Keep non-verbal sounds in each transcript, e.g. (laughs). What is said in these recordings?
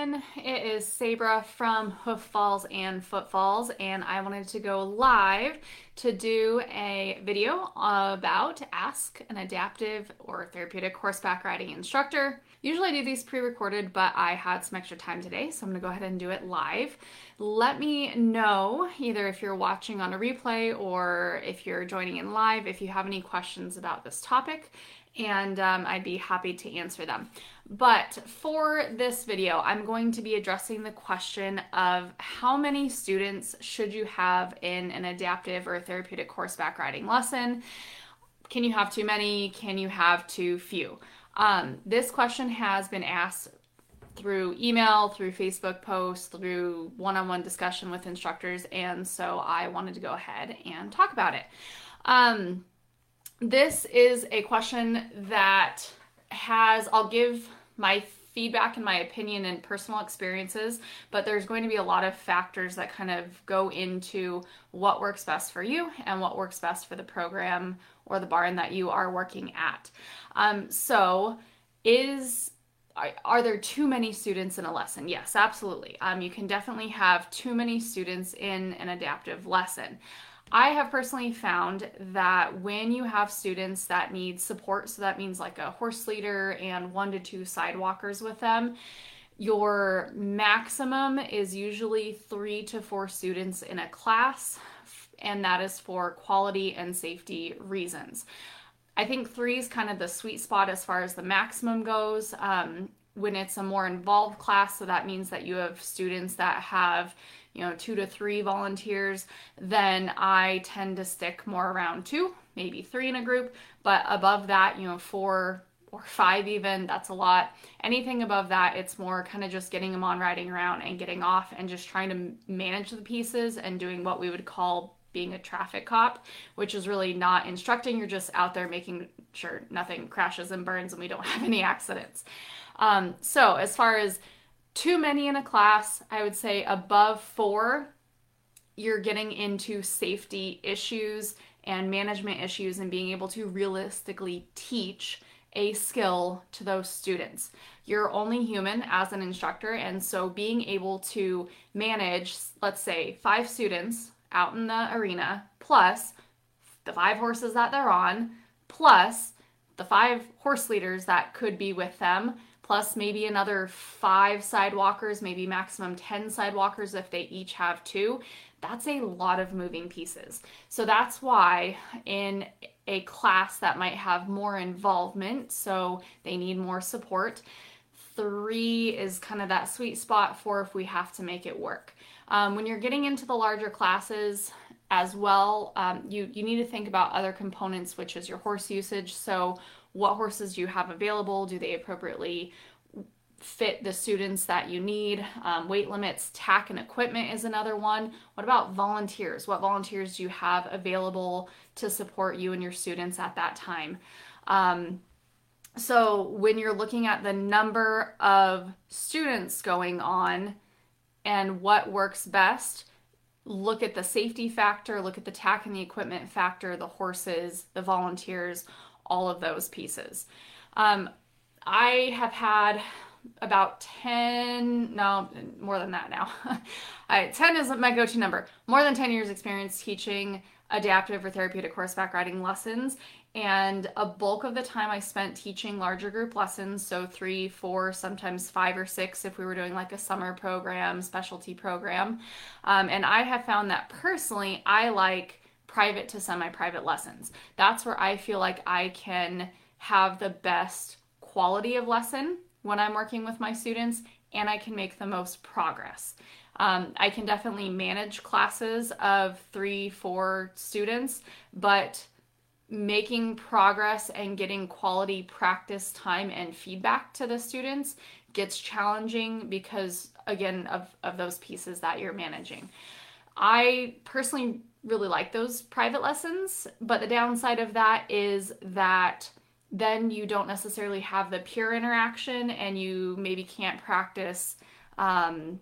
everyone. It is Sabra from Hoof Falls and Footfalls, and I wanted to go live to do a video about Ask an Adaptive or Therapeutic Horseback Riding Instructor. Usually I do these pre recorded, but I had some extra time today, so I'm gonna go ahead and do it live. Let me know either if you're watching on a replay or if you're joining in live if you have any questions about this topic and um, I'd be happy to answer them. But for this video, I'm going to be addressing the question of how many students should you have in an adaptive or therapeutic horseback riding lesson? Can you have too many? Can you have too few? Um, this question has been asked through email, through Facebook posts, through one on one discussion with instructors, and so I wanted to go ahead and talk about it. Um, this is a question that has, I'll give my feedback and my opinion and personal experiences, but there's going to be a lot of factors that kind of go into what works best for you and what works best for the program or the barn that you are working at. Um, so, is are there too many students in a lesson? Yes, absolutely. Um, you can definitely have too many students in an adaptive lesson. I have personally found that when you have students that need support, so that means like a horse leader and one to two sidewalkers with them, your maximum is usually three to four students in a class, and that is for quality and safety reasons. I think three is kind of the sweet spot as far as the maximum goes. Um, when it's a more involved class, so that means that you have students that have you know, two to three volunteers, then I tend to stick more around two, maybe three in a group. But above that, you know, four or five even, that's a lot. Anything above that, it's more kind of just getting them on riding around and getting off and just trying to manage the pieces and doing what we would call being a traffic cop, which is really not instructing. You're just out there making sure nothing crashes and burns and we don't (laughs) have any accidents. Um, so, as far as too many in a class, I would say above four, you're getting into safety issues and management issues and being able to realistically teach a skill to those students. You're only human as an instructor, and so being able to manage, let's say, five students out in the arena, plus the five horses that they're on, plus the five horse leaders that could be with them, plus maybe another five sidewalkers, maybe maximum 10 sidewalkers if they each have two. That's a lot of moving pieces. So that's why in a class that might have more involvement, so they need more support, three is kind of that sweet spot for if we have to make it work. Um, when you're getting into the larger classes, as well, um, you, you need to think about other components, which is your horse usage. So, what horses do you have available? Do they appropriately fit the students that you need? Um, weight limits, tack, and equipment is another one. What about volunteers? What volunteers do you have available to support you and your students at that time? Um, so, when you're looking at the number of students going on and what works best, look at the safety factor, look at the tack and the equipment factor, the horses, the volunteers, all of those pieces. Um, I have had about 10, no, more than that now. (laughs) I, 10 is my go to number. More than 10 years experience teaching adaptive or therapeutic horseback riding lessons. And a bulk of the time I spent teaching larger group lessons, so three, four, sometimes five or six if we were doing like a summer program, specialty program. Um, and I have found that personally, I like private to semi private lessons. That's where I feel like I can have the best quality of lesson when I'm working with my students and I can make the most progress. Um, I can definitely manage classes of three, four students, but making progress and getting quality practice time and feedback to the students gets challenging because, again, of, of those pieces that you're managing. I personally really like those private lessons, but the downside of that is that then you don't necessarily have the peer interaction and you maybe can't practice um,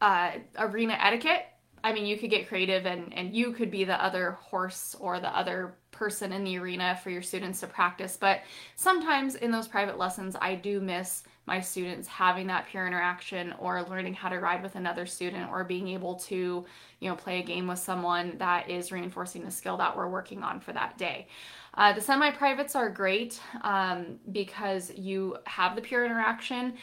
uh, arena etiquette. I mean, you could get creative and, and you could be the other horse or the other person in the arena for your students to practice. But sometimes in those private lessons, I do miss my students having that peer interaction or learning how to ride with another student or being able to, you know, play a game with someone that is reinforcing the skill that we're working on for that day. Uh, the semi privates are great um, because you have the peer interaction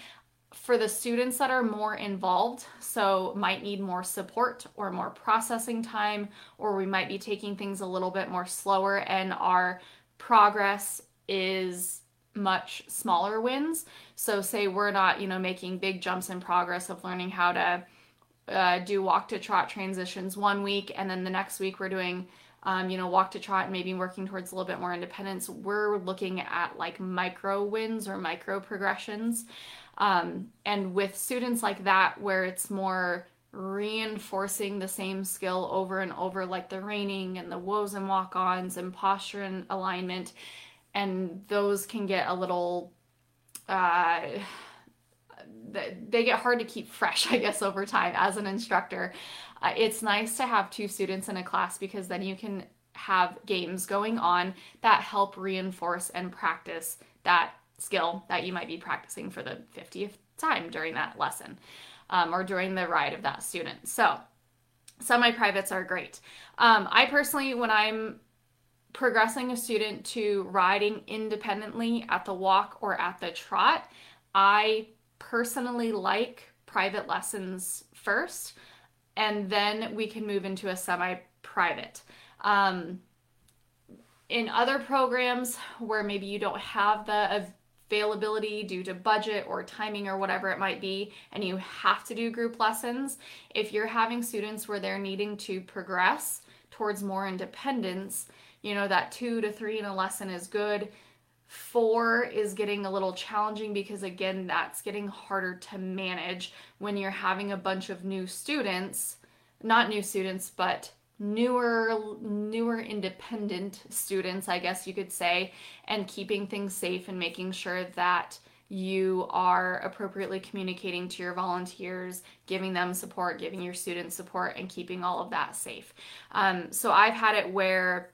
for the students that are more involved, so might need more support or more processing time, or we might be taking things a little bit more slower, and our progress is much smaller wins. So, say we're not, you know, making big jumps in progress of learning how to uh, do walk to trot transitions one week, and then the next week we're doing um, you know, walk to trot and maybe working towards a little bit more independence, we're looking at like micro wins or micro progressions. Um, and with students like that, where it's more reinforcing the same skill over and over, like the reining and the whoas and walk ons and posture and alignment, and those can get a little. Uh, they get hard to keep fresh, (laughs) I guess, over time as an instructor. Uh, it's nice to have two students in a class because then you can have games going on that help reinforce and practice that skill that you might be practicing for the 50th time during that lesson um, or during the ride of that student. So, semi privates are great. Um, I personally, when I'm progressing a student to riding independently at the walk or at the trot, I personally like private lessons first, and then we can move into a semi private. Um, in other programs where maybe you don't have the availability due to budget or timing or whatever it might be, and you have to do group lessons, if you're having students where they're needing to progress towards more independence, you know, that two to three in a lesson is good. Four is getting a little challenging because, again, that's getting harder to manage when you're having a bunch of new students, not new students, but newer newer independent students i guess you could say and keeping things safe and making sure that you are appropriately communicating to your volunteers, giving them support, giving your students support, and keeping all of that safe. Um, so I've had it where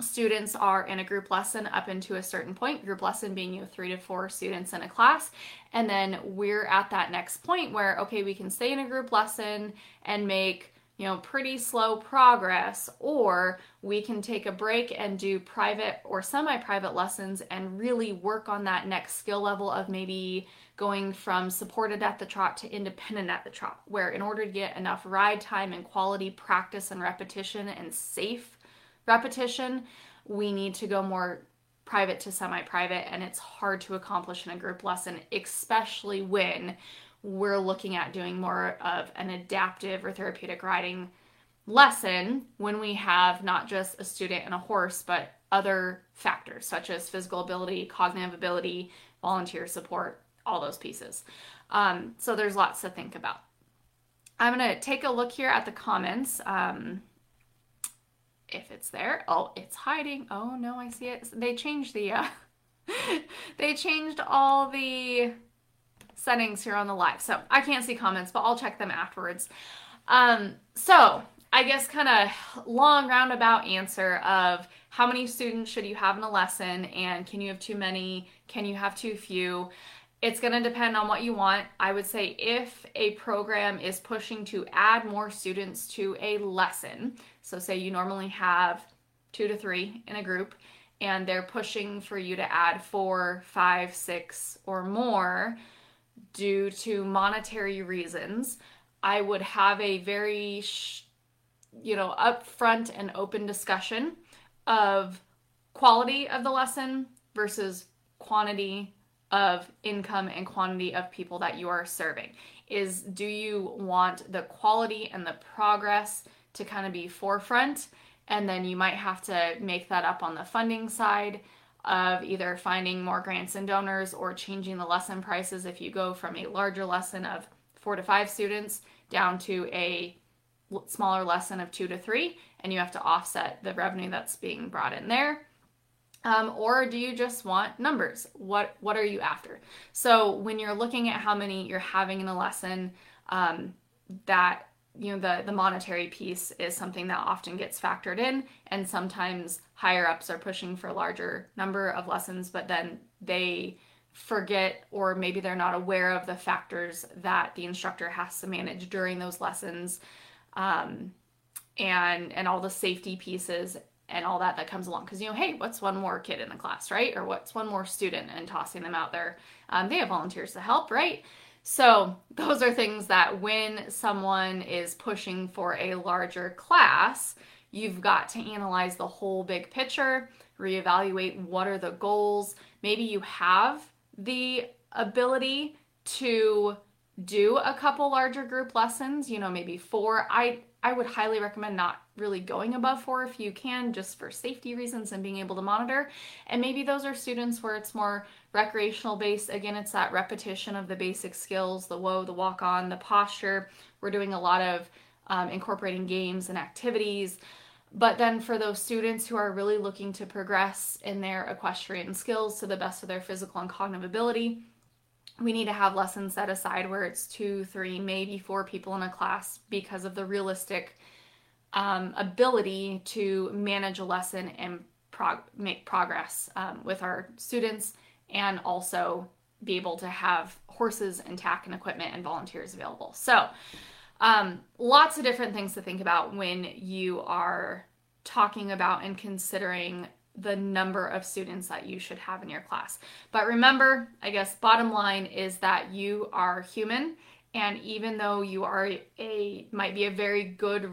students are in a group lesson up into a certain point group lesson being you know three to four students in a class and then we're at that next point where okay we can stay in a group lesson and make you know pretty slow progress or we can take a break and do private or semi-private lessons and really work on that next skill level of maybe going from supported at the trot to independent at the trot where in order to get enough ride time and quality practice and repetition and safe repetition, we need to go more private to semi private, and it's hard to accomplish in a group lesson, especially when we're looking at doing more of an adaptive or therapeutic riding lesson when we have not just a student and a horse, but other factors such as physical ability, cognitive ability, volunteer support, all those pieces. Um, so there's lots to think about. I'm going to take a look here at the comments. Um, if it's there. Oh, it's hiding. Oh no, I see it. They changed the uh (laughs) they changed all the settings here on the live. So I can't see comments, but I'll check them afterwards. Um so I guess kind of long roundabout answer of how many students should you have in a lesson and can you have too many? Can you have too few? It's going to depend on what you want. I would say if a program is pushing to add more students to a lesson, so say you normally have two to three in a group, and they're pushing for you to add four, five, six, or more due to monetary reasons, I would have a very, you know, upfront and open discussion of quality of the lesson versus quantity of income and quantity of people that you are serving. Is do you want the quality and the progress to kind of be forefront and then you might have to make that up on the funding side of either finding more grants and donors or changing the lesson prices if you go from a larger lesson of 4 to 5 students down to a smaller lesson of 2 to 3 and you have to offset the revenue that's being brought in there um, or do you just want numbers? What what are you after? So when you're looking at how many you're having in a lesson, um, that you know the the monetary piece is something that often gets factored in, and sometimes higher ups are pushing for a larger number of lessons, but then they forget or maybe they're not aware of the factors that the instructor has to manage during those lessons. Um, and and all the safety pieces and all that that comes along. Because you know hey what's one more kid in the class right? Or what's one more student and tossing them out there? Um, they have volunteers to help right so those are things that when someone is pushing for a larger class you've got to analyze the whole big picture reevaluate what are the goals maybe you have the ability to do a couple larger group lessons, you know, maybe four. I I would highly recommend not really going above four if you can, just for safety reasons and being able to monitor. And maybe those are students where it's more recreational based. Again, it's that repetition of the basic skills, the whoa, the walk on, the posture. We're doing a lot of um, incorporating games and activities. But then for those students who are really looking to progress in their equestrian skills to the best of their physical and cognitive ability, we need to have lessons set aside where it's two, three, maybe four people in a class because of the realistic um, ability to manage a lesson and prog- make progress um, with our students and also be able to have horses and tack and equipment and volunteers available. So, um, lots of different things to think about when you are talking about and considering the number of students that you should have in your class. But remember, I guess bottom line is that you are human and even though you are a might be a very good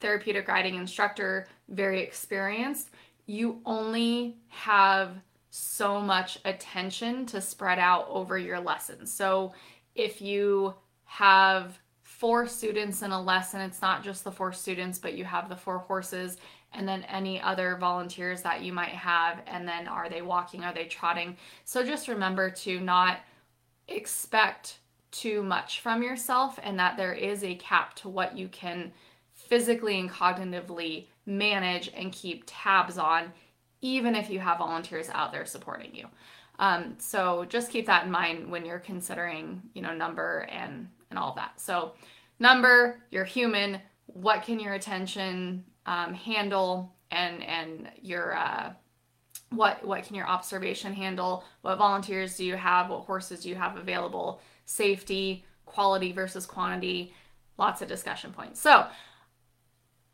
therapeutic riding instructor, very experienced, you only have so much attention to spread out over your lessons. So if you have four students in a lesson, it's not just the four students, but you have the four horses and then any other volunteers that you might have and then are they walking are they trotting? So just remember to not expect too much from yourself and that there is a cap to what you can physically and cognitively manage and keep tabs on even if you have volunteers out there supporting you. Um, so just keep that in mind when you're considering you know number and and all that. So number you're human. What can your attention um, handle and and your uh, what what can your observation handle? What volunteers do you have? What horses do you have available? Safety quality versus quantity lots of discussion points. So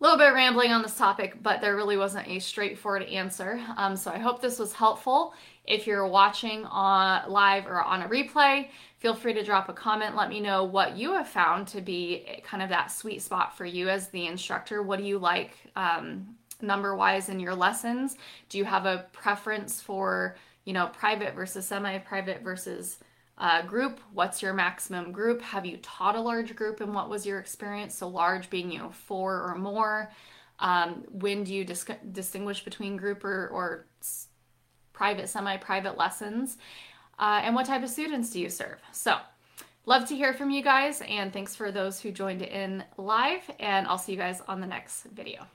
little bit rambling on this topic but there really wasn't a straightforward answer um, so i hope this was helpful if you're watching on live or on a replay feel free to drop a comment. Let me know what you have found to be kind of that sweet spot for you as the instructor. What do you like um, number wise in your lessons? Do you have a preference for, you know, private versus semi private versus uh, group? What's your maximum group? Have you taught a large group and what was your experience? So, large being, you know, four or more. Um, when do you dis- distinguish between group or, or private, semi private lessons? uh, and what type of students do you serve? So, love to hear from you guys, and thanks for those who joined in live, and I'll see you guys on the next video.